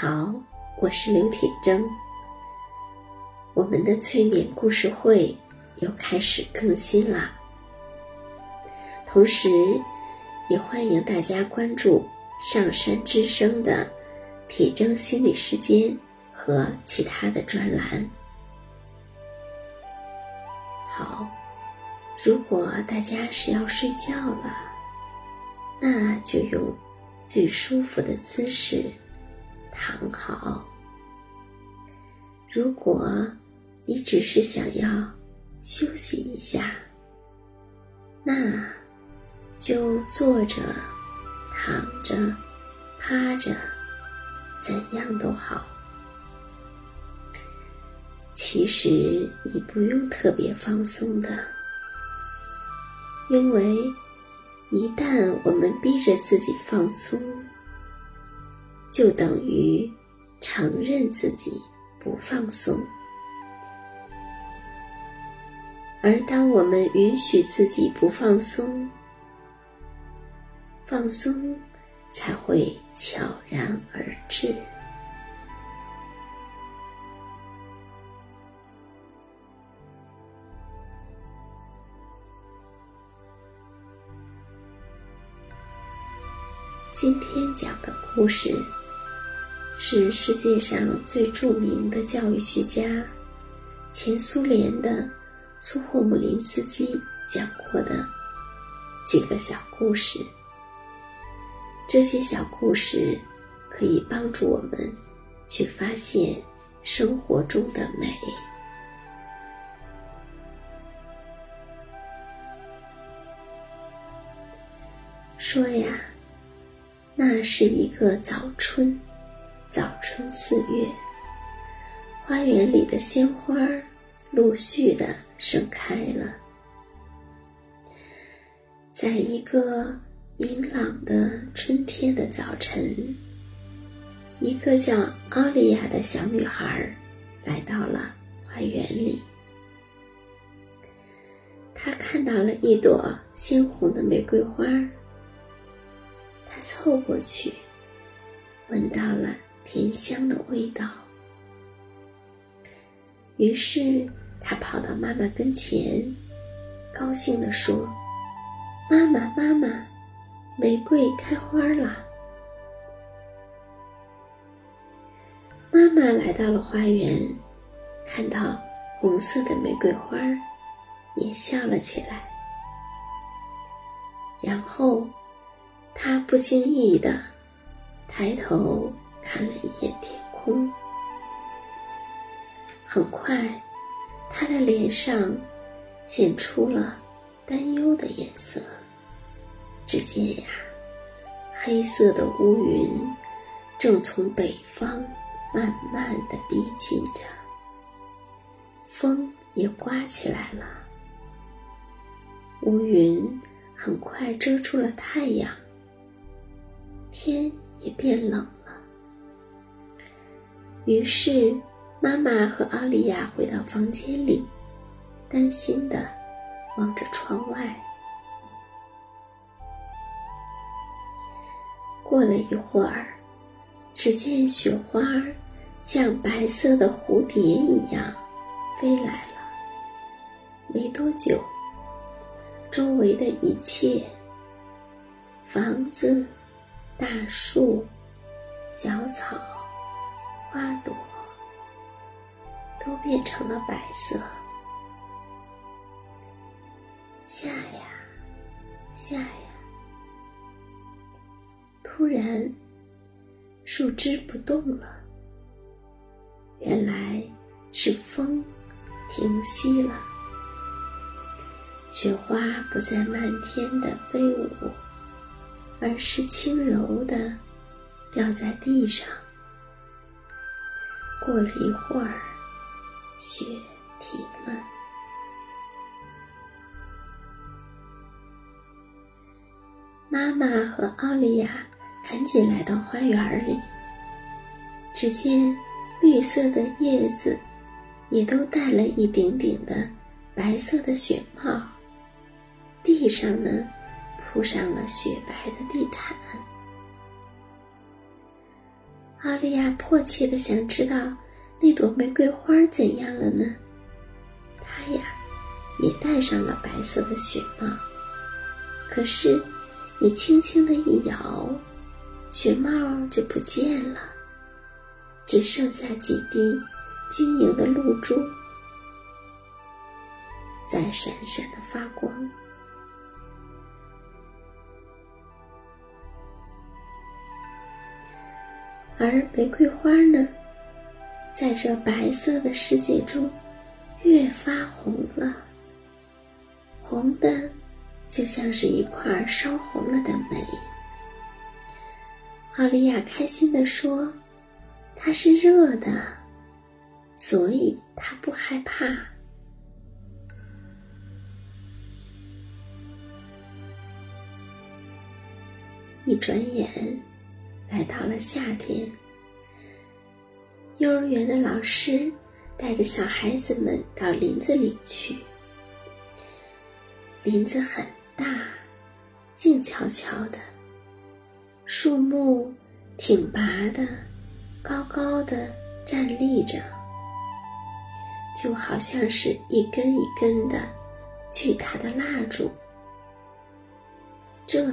好，我是刘铁铮。我们的催眠故事会又开始更新啦，同时也欢迎大家关注上山之声的铁铮心理时间和其他的专栏。好，如果大家是要睡觉了，那就用最舒服的姿势。躺好。如果你只是想要休息一下，那就坐着、躺着、趴着，怎样都好。其实你不用特别放松的，因为一旦我们逼着自己放松，就等于承认自己不放松，而当我们允许自己不放松，放松才会悄然而至。今天讲的故事。是世界上最著名的教育学家，前苏联的苏霍姆林斯基讲过的几个小故事。这些小故事可以帮助我们去发现生活中的美。说呀，那是一个早春。早春四月，花园里的鲜花陆续的盛开了。在一个明朗的春天的早晨，一个叫奥利亚的小女孩来到了花园里。她看到了一朵鲜红的玫瑰花，她凑过去，闻到了。甜香的味道。于是，他跑到妈妈跟前，高兴地说：“妈妈，妈妈，玫瑰开花了！”妈妈来到了花园，看到红色的玫瑰花，也笑了起来。然后，她不经意的抬头。看了一眼天空，很快，他的脸上显出了担忧的颜色。只见呀，黑色的乌云正从北方慢慢的逼近着，风也刮起来了。乌云很快遮住了太阳，天也变冷。于是，妈妈和奥利亚回到房间里，担心的望着窗外。过了一会儿，只见雪花像白色的蝴蝶一样飞来了。没多久，周围的一切——房子、大树、小草。花朵都变成了白色。下呀，下呀！突然，树枝不动了。原来，是风停息了，雪花不再漫天的飞舞，而是轻柔的掉在地上。过了一会儿，雪停了。妈妈和奥利亚赶紧来到花园里，只见绿色的叶子也都戴了一顶顶的白色的雪帽，地上呢铺上了雪白的地毯。奥利亚迫切的想知道那朵玫瑰花怎样了呢？她呀也戴上了白色的雪帽，可是。你轻轻的一摇，雪帽就不见了，只剩下几滴晶莹的露珠在闪闪的发光。而玫瑰花呢，在这白色的世界中，越发红了，红的。就像是一块烧红了的煤。奥利亚开心地说：“它是热的，所以它不害怕。”一转眼，来到了夏天。幼儿园的老师带着小孩子们到林子里去。林子很。大，静悄悄的，树木挺拔的，高高的站立着，就好像是一根一根的巨大的蜡烛。这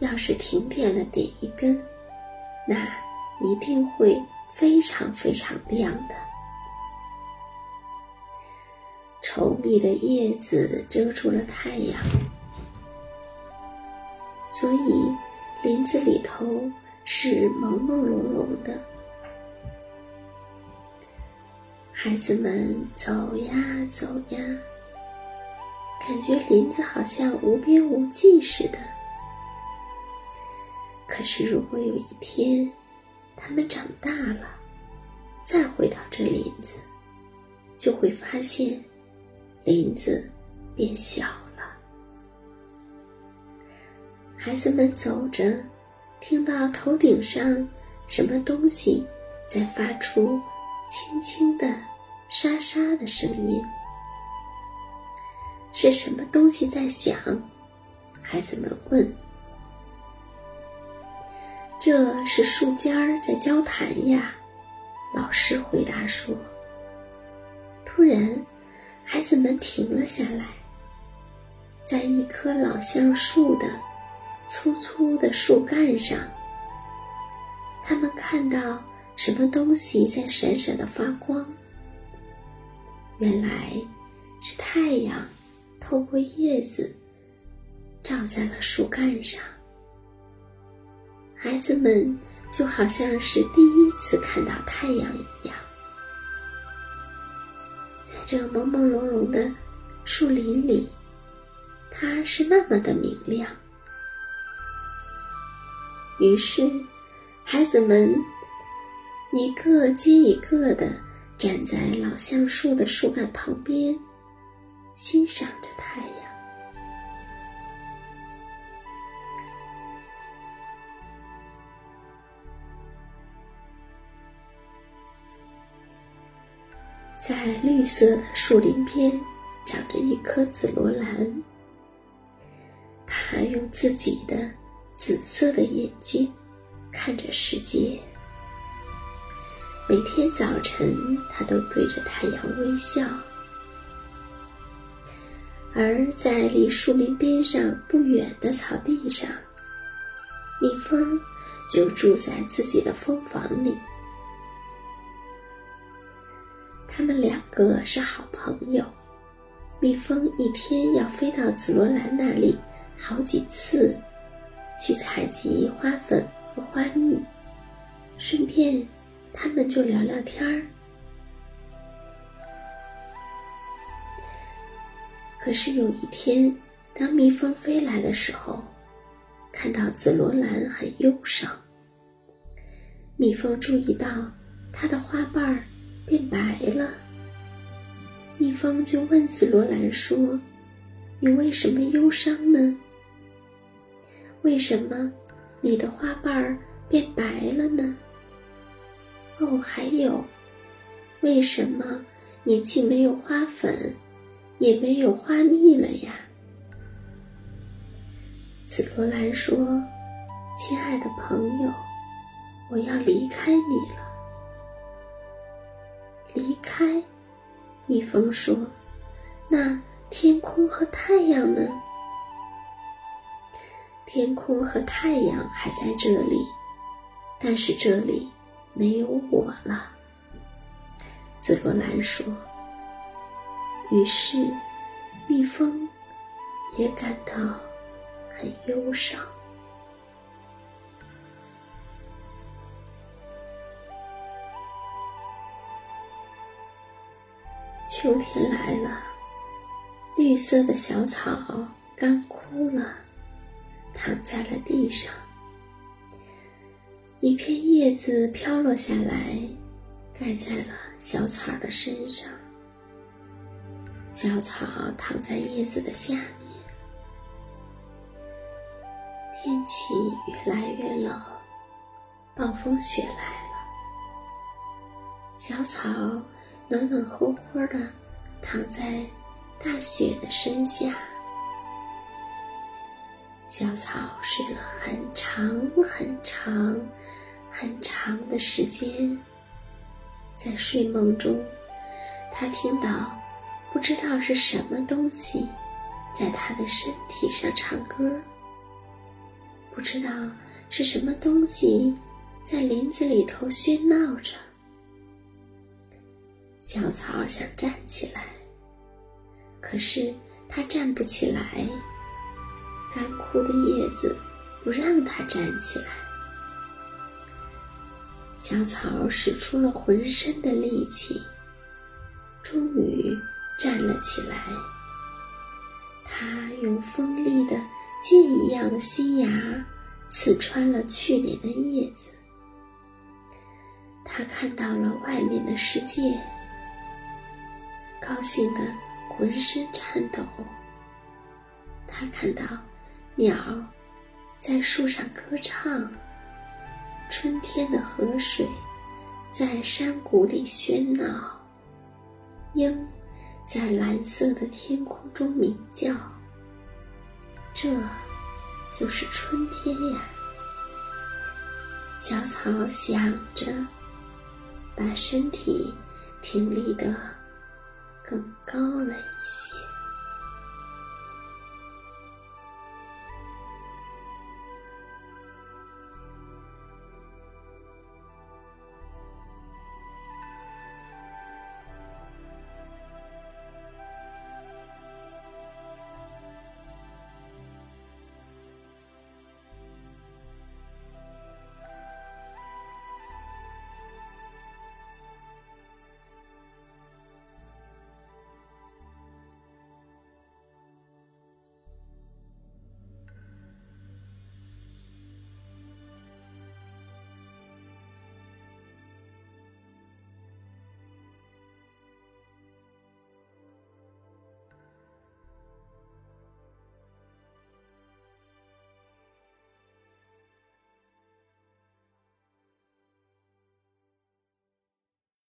要是停电了，点一根，那一定会非常非常亮的。稠密的叶子遮住了太阳。所以，林子里头是朦朦胧胧的。孩子们走呀走呀，感觉林子好像无边无际似的。是，如果有一天他们长大了，再回到这林子，就会发现林子变小了。孩子们走着，听到头顶上什么东西在发出轻轻的沙沙的声音，是什么东西在响？孩子们问。这是树尖儿在交谈呀，老师回答说。突然，孩子们停了下来，在一棵老橡树的。粗粗的树干上，他们看到什么东西在闪闪的发光？原来是太阳透过叶子照在了树干上。孩子们就好像是第一次看到太阳一样，在这朦朦胧胧的树林里，它是那么的明亮。于是，孩子们一个接一个的站在老橡树的树干旁边，欣赏着太阳。在绿色的树林边，长着一棵紫罗兰。它用自己的。紫色的眼睛看着世界。每天早晨，他都对着太阳微笑。而在离树林边上不远的草地上，蜜蜂就住在自己的蜂房里。他们两个是好朋友。蜜蜂一天要飞到紫罗兰那里好几次，去采集花粉和花蜜。顺便，他们就聊聊天儿。可是有一天，当蜜蜂飞来的时候，看到紫罗兰很忧伤。蜜蜂注意到，它的花瓣儿白了，蜜蜂就问紫罗兰说：“你为什么忧伤呢？为什么你的花瓣儿变白了呢？哦，还有，为什么你既没有花粉？”也没有花蜜了呀。紫罗兰说：“亲爱的朋友，我要离开你了。”离开，蜜蜂说：“那天空和太阳呢？天空和太阳还在这里，但是这里没有我了。”紫罗兰说。于是，蜜蜂也感到很忧伤。秋天来了，绿色的小草干枯了，躺在了地上。一片叶子飘落下来，盖在了小草的身上。小草躺在叶子的下面，天气越来越冷，暴风雪来了。小草暖暖和和的躺在大雪的身下，小草睡了很长很长很长的时间，在睡梦中，它听到。不知道是什么东西，在他的身体上唱歌。不知道是什么东西，在林子里头喧闹着。小草想站起来，可是它站不起来。干枯的叶子不让它站起来。小草使出了浑身的力气，终于。站了起来，他用锋利的剑一样的新芽刺穿了去年的叶子。他看到了外面的世界，高兴的浑身颤抖。他看到鸟在树上歌唱，春天的河水在山谷里喧闹，鹰。在蓝色的天空中鸣叫，这就是春天呀。小草想着，把身体挺立得更高了一些。